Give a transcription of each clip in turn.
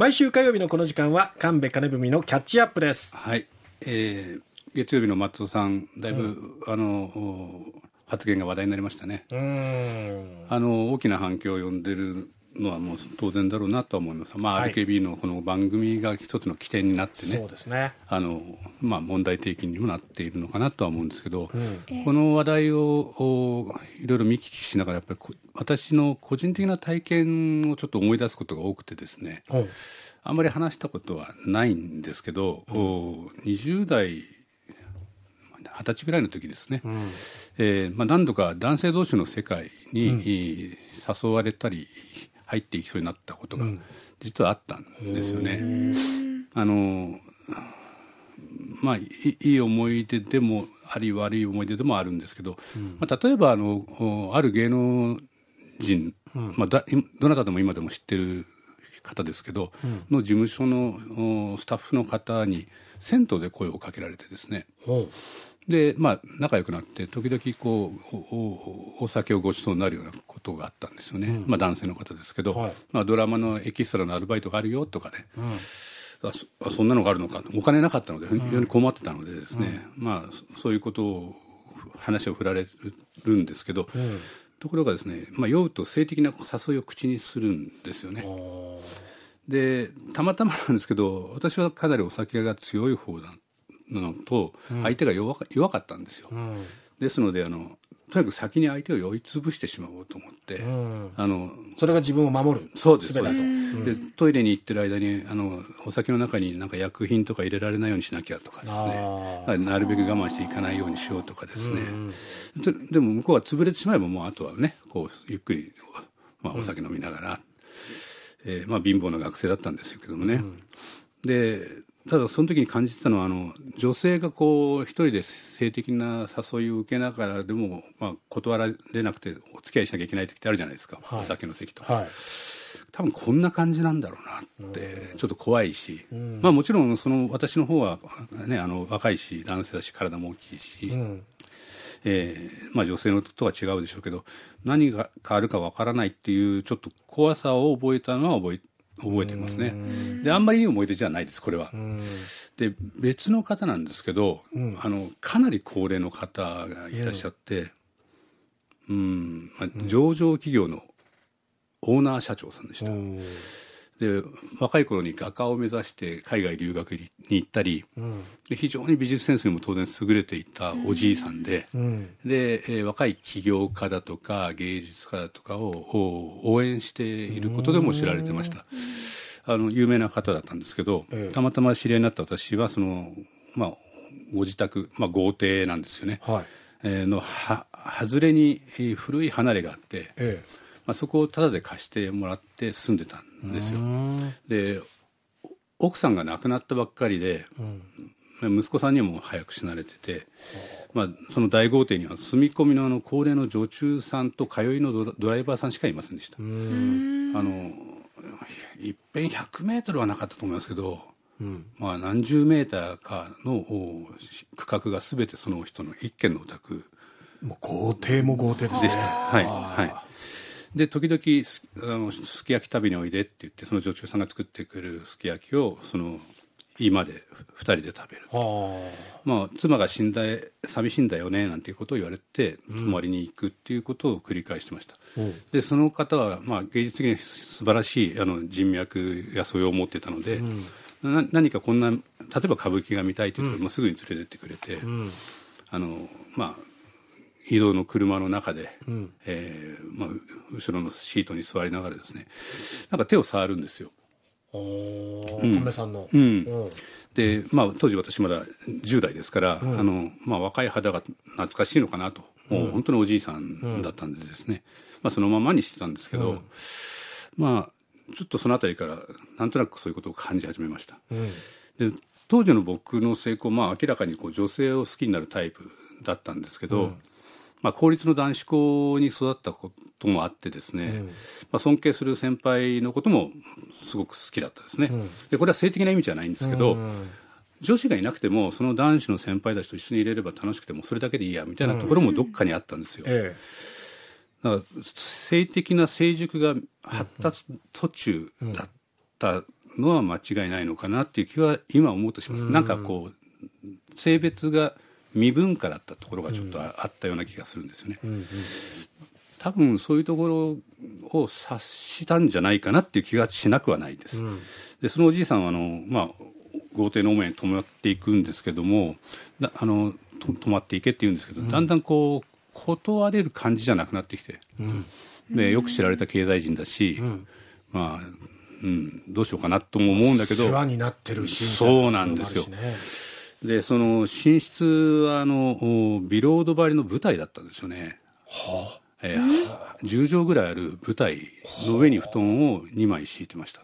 毎週火曜日のこの時間は神戸金文のキャッチアップです。はい、えー、月曜日の松尾さんだいぶ、うん、あの発言が話題になりましたね。あの大きな反響を呼んでるのはもう当然だろうなと思います、まあ、RKB のこの番組が一つの起点になってね、あのまあ、問題提起にもなっているのかなとは思うんですけど、うん、この話題をいろいろ見聞きしながら、やっぱり私の個人的な体験をちょっと思い出すことが多くてですね、うん、あんまり話したことはないんですけど、うん、20代、二十歳ぐらいの時ですね、うん、えー、まあ、何度か男性同士の世界に、誘われたり入っていきそうになったことが実はあったんですよね。あのまあ、いい思い出でもあり悪い思い出でもあるんですけど、うん、まあ、例えばあのある芸能人、うん、まあ、だどなたでも今でも知ってる方ですけど、うん、の事務所のスタッフの方に銭湯で声をかけられてですね、で、まあ、仲良くなって、時々こうお、お酒をごちそうになるようなことがあったんですよね。うん、まあ、男性の方ですけど、はい、まあ、ドラマのエキストラのアルバイトがあるよとかね、うん、あそそんなのがあるのか。お金なかったので、非常に困ってたのでですね、うん、まあ、そういうことを、話を振られるんですけど、ところがですね、まあ、酔うと性的な誘いを口にするんですよね。でたまたまなんですけど私はかなりお酒が強い方だのと相手が弱か,、弱かったんですよ。ですのであのとにかく先に相手を酔い潰してしまおうと思って、うん、あのそれが自分を守るそうですそうです、うん、でトイレに行ってる間にあのお酒の中になんか薬品とか入れられないようにしなきゃとかですね。なるべく我慢していかないようにしようとかですね、うん、でも向こうが潰れてしまえばもうあとはねこうゆっくり、まあ、お酒飲みながら、うん、えー、まあ、貧乏な学生だったんですけどもね、でただその時に感じてたのはあの女性がこう一人で性的な誘いを受けながらでも、まあ、断られなくてお付き合いしなきゃいけない時ってあるじゃないですか、はい、お酒の席とか、はい、多分こんな感じなんだろうなってちょっと怖いし、うん、まあ、もちろんその私の方は、ね、あの若いし男性だし体も大きいし、うん、えー、まあ、女性のとは違うでしょうけど何が変わるかわからないっていうちょっと怖さを覚えたのは覚え覚えてますね。であんまりいい思い出じゃないですこれは。で別の方なんですけど、うん、あのかなり高齢の方がいらっしゃってうん、まあ、上場企業のオーナー社長さんでした。で若い頃に画家を目指して海外留学に行ったり、うん、で非常に美術センスにも当然優れていたおじいさんで、うん、で、えー、若い起業家だとか芸術家だとかを応援していることでも知られてました。あの有名な方だったんですけど、ええ、たまたま知り合いになった私はその、まあ、ご自宅、まあ、豪邸なんですよね、はい。えー、のは外れに古い離れがあって、ええ。まあ、そこをタダで貸してもらって住んでたんですよ。で奥さんが亡くなったばっかりで、うん、息子さんにも早く死なれてて、まあ、その大豪邸には住み込みのあの高齢の女中さんと通いのドライバーさんしかいませんでした。あのいっぺん100メートルはなかったと思いますけど、うん、まあ何十メーターかの区画がすべてその人の一軒のお宅。もう豪邸も豪邸でした。はい。はい。で時々あのすき焼き食べにおいでって言ってその女中さんが作ってくれるすき焼きをその今で2人で食べるまあ、妻が死んだ寂しいんだよねなんていうことを言われて泊まりに行くっていうことを繰り返してました、うん、でその方は、まあ、芸術的に素晴らしいあの人脈や素養を持ってたので、うん、何かこんな例えば歌舞伎が見たいというと、うん、すぐに連れてってくれて、あのまあ移動の車の中で、うん、えー、まあ、後ろのシートに座りながらですねなんか手を触るんですよ。うん、さんの、うん、で、まあ、当時私まだ10代ですから、うん、あのまあ、若い肌が懐かしいのかなと、もう本当におじいさんだったんでですね、まあ、そのままにしてたんですけど、まあちょっとその辺りからなんとなくそういうことを感じ始めました。で当時の僕の成功、まあ、明らかにこう女性を好きになるタイプだったんですけど、まあ、公立の男子校に育ったこともあってですね、うん、まあ、尊敬する先輩のこともすごく好きだったですね、うん、でこれは性的な意味じゃないんですけど、うん、女子がいなくてもその男子の先輩たちと一緒にいれれば楽しくてもそれだけでいいやみたいなところもどっかにあったんですよ。ええ、だから性的な成熟が発達途中だったのは間違いないのかなっていう気は今思うとします。なんかこう性別が未文化だったところがちょっとあったような気がするんですよね。多分そういうところを察したんじゃないかなっていう気がしなくはないです。でそのおじいさんはあの、まあ、豪邸の母屋に泊まっていくんですけどもあの泊まっていけって言うんですけど、だんだんこう断れる感じじゃなくなってきて、でよく知られた経済人だし、まあうん、どうしようかなとも思うんだけど世話になってるしそうなんですよ。でその寝室はあのビロード張りの舞台だったんですよね。はあえー、10畳ぐらいある舞台の上に布団を2枚敷いてました。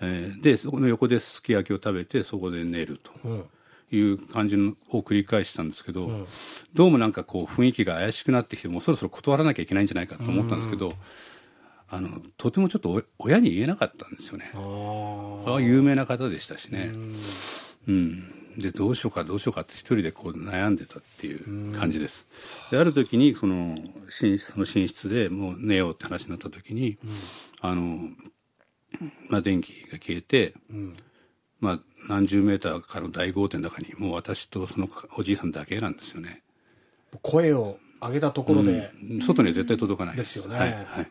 えー、でそこの横ですき焼きを食べてそこで寝ると。いう感じを繰り返したんですけど、うん、どうもなんかこう雰囲気が怪しくなってきてもうそろそろ断らなきゃいけないんじゃないかと思ったんですけど、あのとてもちょっと親に言えなかったんですよね。ああ有名な方でしたしね。うん、でどうしようかどうしようかって一人でこう悩んでたっていう感じです。である時にその寝その寝室でもう寝ようって話になった時に、あのまあ、電気が消えて、まあ、何十メーターかの大豪邸の中にもう私とそのおじいさんだけなんですよね。声を上げたところで、うん、外には絶対届かない。ですよね。はい、はい、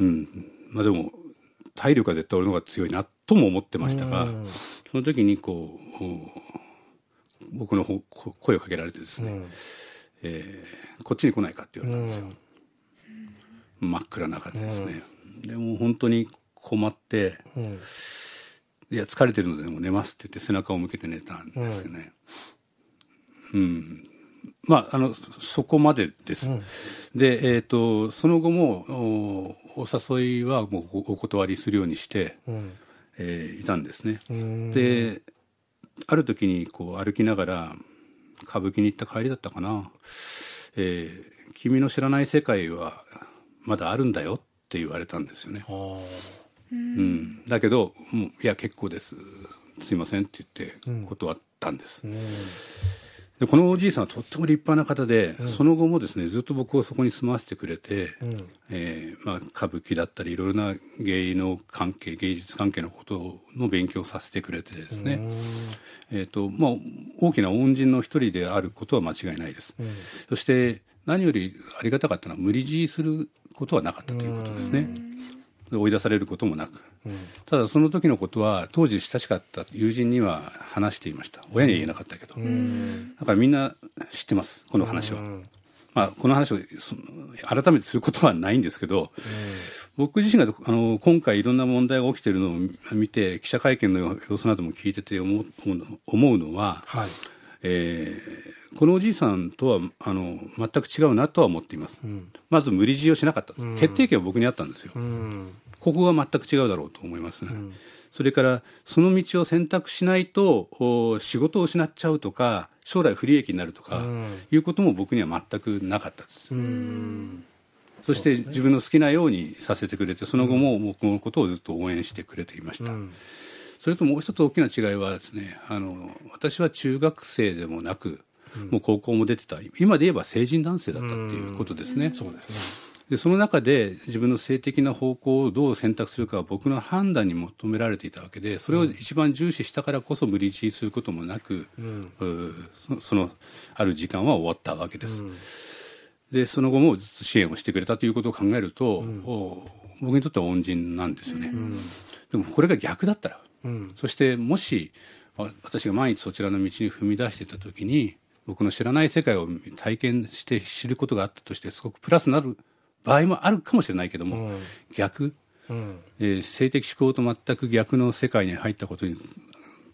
うん、まあでも体力は絶対俺の方が強いなとも思ってましたが、その時にこう僕の方声をかけられてですね、うん、えー、こっちに来ないかって言われたんですよ。うん、真っ暗な中でですね。でも本当に困って、いや疲れてるのでもう寝ますって言って背中を向けて寝たんですよね。うん、うん。まあ、あのそこまでです。うん、で、えーと、その後もお誘いはもうお断りするようにして、うん、えー、いたんですね。である時にこう歩きながら歌舞伎に行った帰りだったかな「えー、君の知らない世界はまだあるんだよ」って言われたんですよね。うん、だけど「もういや結構です。すいません」って言って断ったんです。うんでこのおじいさんはとっても立派な方で、うん、その後もですねずっと僕をそこに住まわせてくれて、うん、えー、まあ、歌舞伎だったりいろいろな芸能関係芸術関係のことの勉強をさせてくれてですね、えーとまあ、大きな恩人の一人であることは間違いないです。うん、そして何よりありがたかったのは無理強いすることはなかったということですね。追い出されることもなく、うん、ただその時のことは当時親しかった友人には話していました。親には言えなかったけど、うん、だからみんな知ってますこの話は、うん、まあ、この話を改めてすることはないんですけど、僕自身があの今回いろんな問題が起きているのを見て記者会見の様子なども聞いてて思う思うのは、はい。えー、このおじいさんとはあの全く違うなとは思っています、うん、まず無理強いをしなかった、うん、決定権は僕にあったんですよ、うん、ここが全く違うだろうと思いますね、それからその道を選択しないと仕事を失っちゃうとか将来不利益になるとか、いうことも僕には全くなかったです、そして自分の好きなようにさせてくれてその後も僕のことをずっと応援してくれていました、それともう一つ大きな違いはですねあの私は中学生でもなく、うん、もう高校も出てた今で言えば成人男性だったっていうことですね。そうですねでその中で自分の性的な方向をどう選択するかは僕の判断に求められていたわけでそれを一番重視したからこそ無理強いすることもなく、うん、そのある時間は終わったわけです。うん、でその後もずっと支援をしてくれたということを考えると、うん、僕にとっては恩人なんですよね。でもこれが逆だったらうん、そしてもし私が毎日そちらの道に踏み出していた時に僕の知らない世界を体験して知ることがあったとしてすごくプラスになる場合もあるかもしれないけども、うん、逆、うん、えー、性的思考と全く逆の世界に入ったことに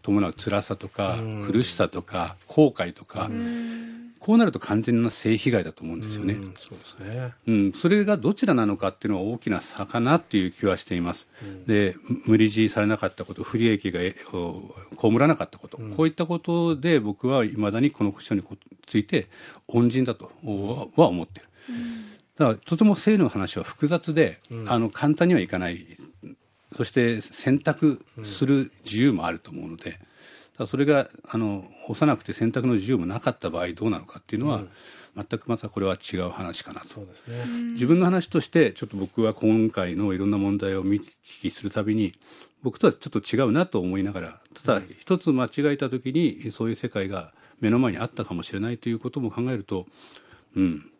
伴う辛さとか、苦しさとか後悔とか、こうなると完全な性被害だと思うんですよね。うん、そうですね。うん、それがどちらなのかっていうのは大きな差かなっていう気はしています。うん、で、無理強いされなかったこと、不利益が被らなかったこと、うん、こういったことで僕はいまだにこの人について恩人だとは思ってる。だからとても性の話は複雑で、あの簡単にはいかない。そして選択する自由もあると思うので。それがあの幼くて選択の自由もなかった場合どうなのかっていうのは、うん。全くまたこれは違う話かなと。そうです、ね、自分の話としてちょっと僕は今回のいろんな問題を見聞きするたびに僕とはちょっと違うなと思いながらただ一つ間違えた時にそういう世界が目の前にあったかもしれないということも考えるとうん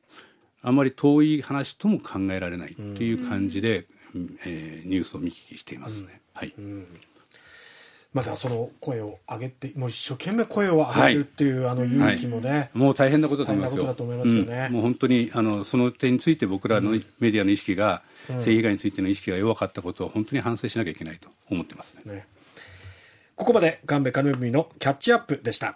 あんまり遠い話とも考えられないという感じで、うん、えー、ニュースを見聞きしていますね。うん、はい、うん。まだその声を上げて、もう一生懸命声を上げるっていう、はい、あの勇気もね、はい、もう大変なことだと思いますよ。すよね、うん、もう本当にあのその点について僕らのメディアの意識が、うん、性被害についての意識が弱かったことを本当に反省しなきゃいけないと思ってますね。ね。ここまで神戸金文のキャッチアップでした。